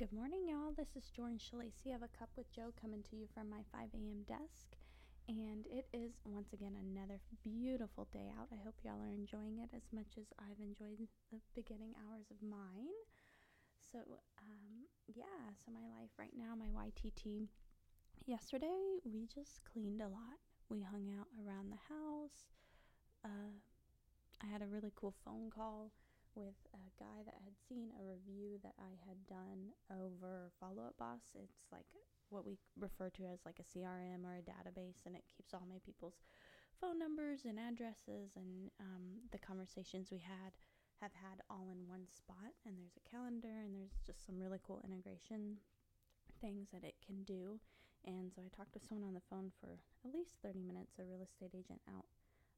Good morning, y'all. This is Jordan Shalacy of A Cup with Joe coming to you from my 5 a.m. desk. And it is once again another beautiful day out. I hope y'all are enjoying it as much as I've enjoyed the beginning hours of mine. So, um, yeah, so my life right now, my YTT. Yesterday, we just cleaned a lot. We hung out around the house. Uh, I had a really cool phone call with a guy that had seen a review that I had done over Follow Up Boss. It's like what we refer to as like a CRM or a database, and it keeps all my people's phone numbers and addresses and um, the conversations we had have had all in one spot. And there's a calendar, and there's just some really cool integration things that it can do. And so I talked to someone on the phone for at least 30 minutes, a real estate agent out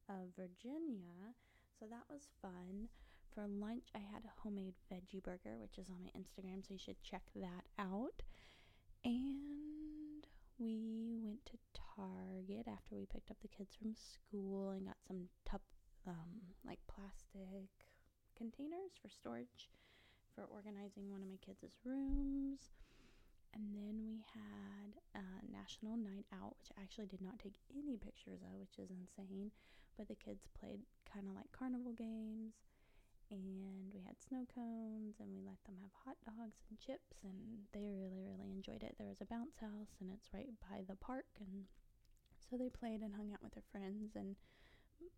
of Virginia. So that was fun. For lunch, I had a homemade veggie burger, which is on my Instagram, so you should check that out. And we went to Target after we picked up the kids from school and got some tup, um, like plastic containers for storage for organizing one of my kids' rooms. And then we had a national night out, which I actually did not take any pictures of, which is insane. But the kids played kind of like carnival games, and we had snow cones, and we let them have hot dogs and chips, and they really, really enjoyed it. There was a bounce house, and it's right by the park, and so they played and hung out with their friends. And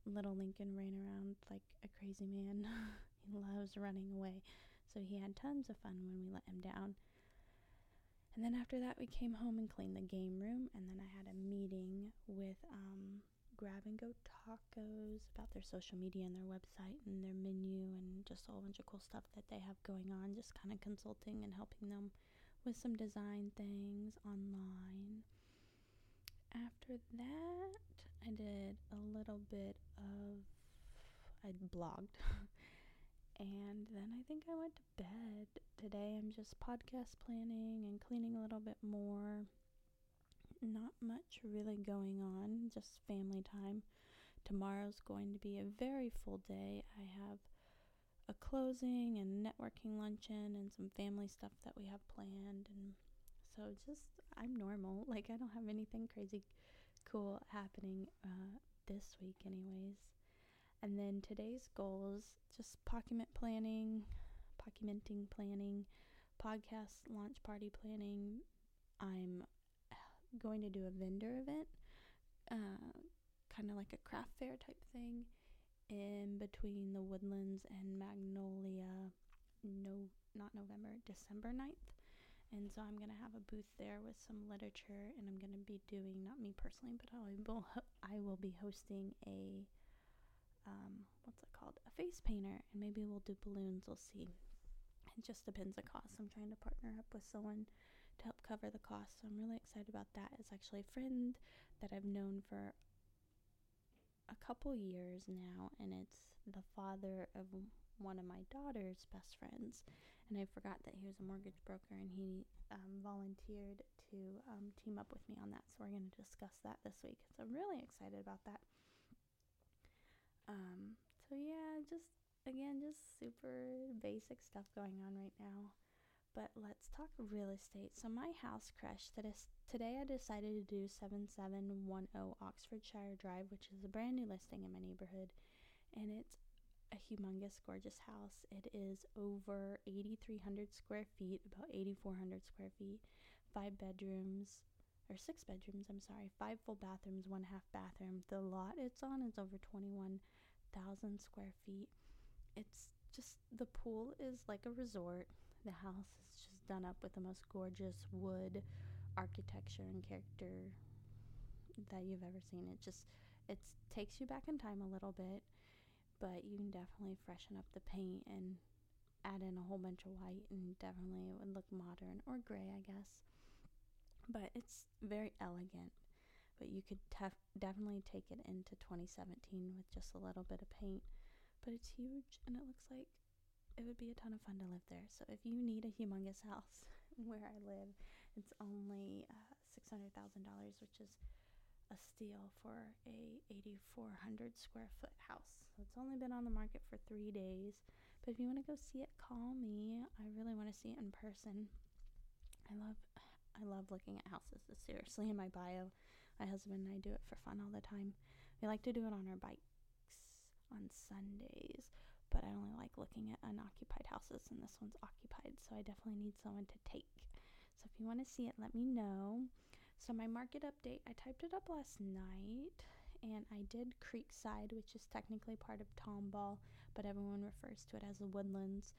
little Lincoln ran around like a crazy man. he loves running away, so he had tons of fun when we let him down. And then after that, we came home and cleaned the game room. And then I had a meeting with um, Grab and Go Tacos about their social media and their website and their menu and just a whole bunch of cool stuff that they have going on. Just kind of consulting and helping them with some design things online. After that, I did a little bit of, I blogged. And then I think I went to bed. Today I'm just podcast planning and cleaning a little bit more. Not much really going on, just family time. Tomorrow's going to be a very full day. I have a closing and networking luncheon and some family stuff that we have planned and so just I'm normal. Like I don't have anything crazy cool happening uh, this week anyways. And then today's goals just document planning, documenting planning, podcast launch party planning. I'm going to do a vendor event, uh, kind of like a craft fair type thing, in between the Woodlands and Magnolia. No, not November, December 9th. And so I'm going to have a booth there with some literature, and I'm going to be doing, not me personally, but I will, I will be hosting a um, what's it called? A face painter, and maybe we'll do balloons. We'll see. It just depends the cost. I'm trying to partner up with someone cover the cost. So I'm really excited about that. It's actually a friend that I've known for a couple years now, and it's the father of one of my daughter's best friends. And I forgot that he was a mortgage broker, and he um, volunteered to um, team up with me on that. So we're going to discuss that this week. So I'm really excited about that. Um, so yeah, just again, just super basic stuff going on right now. But let's talk real estate. So my house crashed. That is today. I decided to do seven seven one zero Oxfordshire Drive, which is a brand new listing in my neighborhood, and it's a humongous, gorgeous house. It is over 8,300 square feet, about 8,400 square feet, five bedrooms, or six bedrooms, I'm sorry, five full bathrooms, one half bathroom. The lot it's on is over 21,000 square feet. It's just the pool is like a resort. The house is just done up with the most gorgeous wood architecture and character that you've ever seen. It just it takes you back in time a little bit, but you can definitely freshen up the paint and add in a whole bunch of white and definitely it would look modern or gray, I guess but it's very elegant. But you could tef- definitely take it into 2017 with just a little bit of paint. But it's huge and it looks like it would be a ton of fun to live there. So if you need a humongous house where I live, it's only uh, $600,000, which is a steal for a 8400 square foot house. So it's only been on the market for 3 days. But if you want to go see it, call me. I really want to see it in person I love I love looking at houses. It's seriously in my bio. My husband and I do it for fun all the time. We like to do it on our bikes on Sundays, but I only like looking at unoccupied houses, and this one's occupied, so I definitely need someone to take. So if you want to see it, let me know. So my market update, I typed it up last night, and I did Creekside, which is technically part of Tomball, but everyone refers to it as the Woodlands.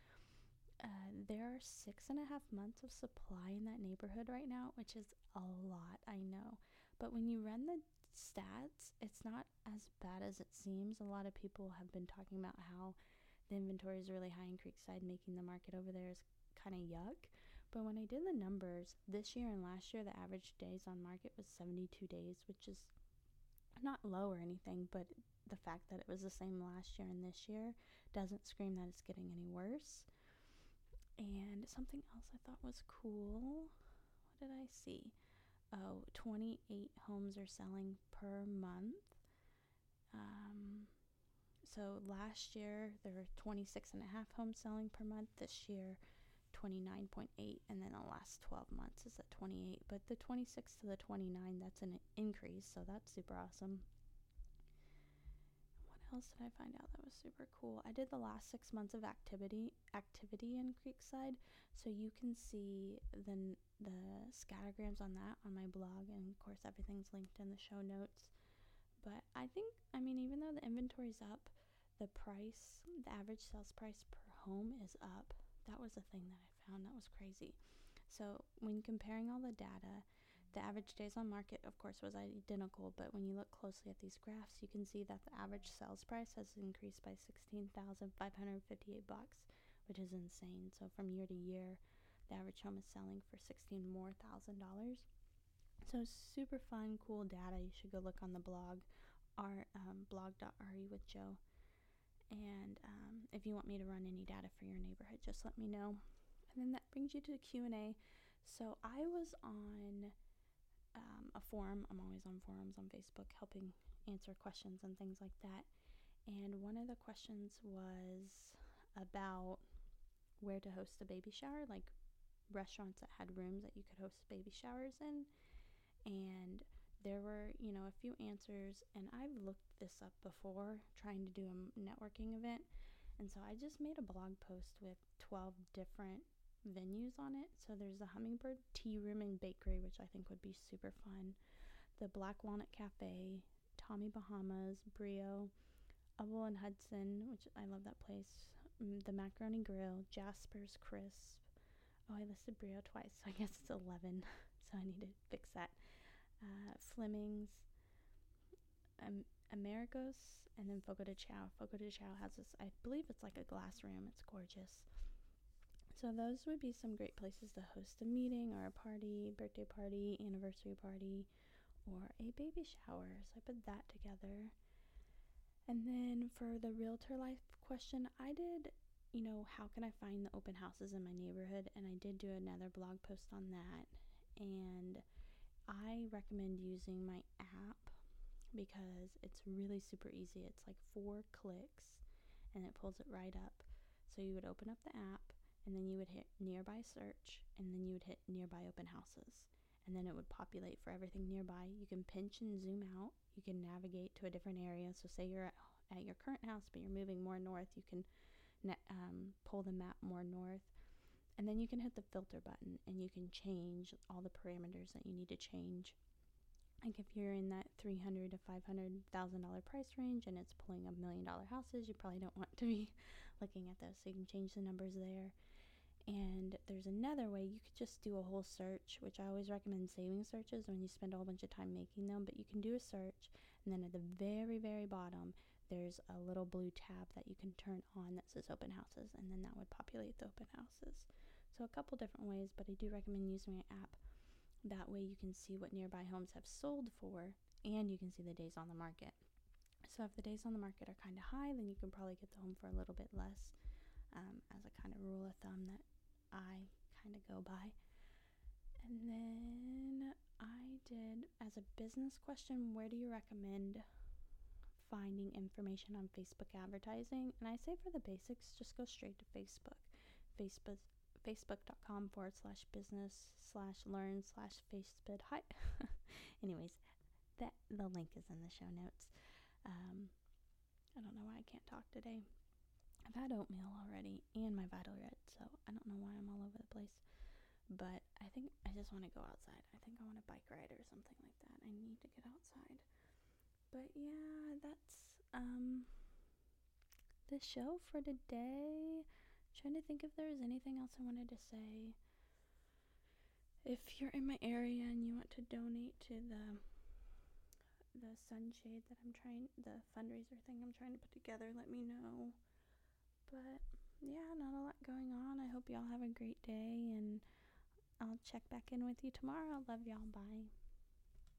Uh, there are six and a half months of supply in that neighborhood right now, which is a lot, I know. But when you run the stats, it's not as bad as it seems. A lot of people have been talking about how the inventory is really high in Creekside, making the market over there is kind of yuck. But when I did the numbers this year and last year, the average days on market was 72 days, which is not low or anything, but the fact that it was the same last year and this year doesn't scream that it's getting any worse. And something else I thought was cool. What did I see? Oh, 28 homes are selling per month. Um, so last year there were 26 and a half homes selling per month. This year, 29.8, and then the last 12 months is at 28. But the 26 to the 29, that's an increase, so that's super awesome What else did I find out that was super cool? I did the last six months of activity activity in Creekside, so you can see the the scattergrams on that on my blog, and of course everything's linked in the show notes. But I think, I mean, even though the inventory's up, the price, the average sales price per home is up. That was a thing that I found that was crazy. So when comparing all the data, the average days on market, of course, was identical, but when you look closely at these graphs, you can see that the average sales price has increased by 16,558 bucks, which is insane. So from year to year, the average home is selling for 16 more thousand dollars. So super fun, cool data. You should go look on the blog, our um, blog.re with Joe. And um, if you want me to run any data for your neighborhood, just let me know. And then that brings you to the Q&A. So I was on um, a forum. I'm always on forums on Facebook helping answer questions and things like that. And one of the questions was about where to host a baby shower, like restaurants that had rooms that you could host baby showers in. And there were, you know, a few answers, and I've looked this up before trying to do a networking event. And so I just made a blog post with 12 different venues on it. So there's the Hummingbird Tea Room and Bakery, which I think would be super fun. The Black Walnut Cafe, Tommy Bahamas, Brio, Hubbell and Hudson, which I love that place. Mm, the Macaroni Grill, Jasper's Crisp. Oh, I listed Brio twice, so I guess it's 11. so I need to fix that. Uh, Fleming's, um, Amerigo's, and then Fogo de Chao. Fogo de Chao has this, I believe it's like a glass room. It's gorgeous. So those would be some great places to host a meeting or a party, birthday party, anniversary party, or a baby shower. So I put that together. And then for the realtor life question, I did, you know, how can I find the open houses in my neighborhood? And I did do another blog post on that. And I recommend using my app because it's really super easy. It's like four clicks and it pulls it right up. So you would open up the app and then you would hit nearby search, and then you would hit nearby open houses. And then it would populate for everything nearby. You can pinch and zoom out. You can navigate to a different area. So, say you're at, at your current house, but you're moving more north, you can um, pull the map more north. And then you can hit the filter button and you can change all the parameters that you need to change. Like if you're in that three hundred to five hundred thousand dollar price range and it's pulling up million dollar houses, you probably don't want to be looking at those. So you can change the numbers there. And there's another way you could just do a whole search, which I always recommend saving searches when you spend a whole bunch of time making them. But you can do a search, and then at the very, very bottom, there's a little blue tab that you can turn on that says open houses, and then that would populate the open houses. So, a couple different ways, but I do recommend using my app. That way, you can see what nearby homes have sold for, and you can see the days on the market. So, if the days on the market are kind of high, then you can probably get the home for a little bit less um, as a kind of rule of thumb that I kind of go by. And then I did, as a business question, where do you recommend finding information on Facebook advertising? And I say for the basics, just go straight to Facebook. Facebook facebook.com forward slash business slash learn slash facebook. Hi. Anyways that the link is in the show notes. Um, i don't know why i can't talk today. I've had oatmeal already and my vital red so i don't know why i'm all over the place. But i think i just want to go outside. I think i want a bike ride or something like that. I need to get outside. But yeah that's um the show for today trying to think if there was anything else I wanted to say. If you're in my area and you want to donate to the the sunshade that I'm trying the fundraiser thing I'm trying to put together, let me know. But yeah, not a lot going on. I hope y'all have a great day and I'll check back in with you tomorrow. Love y'all. Bye.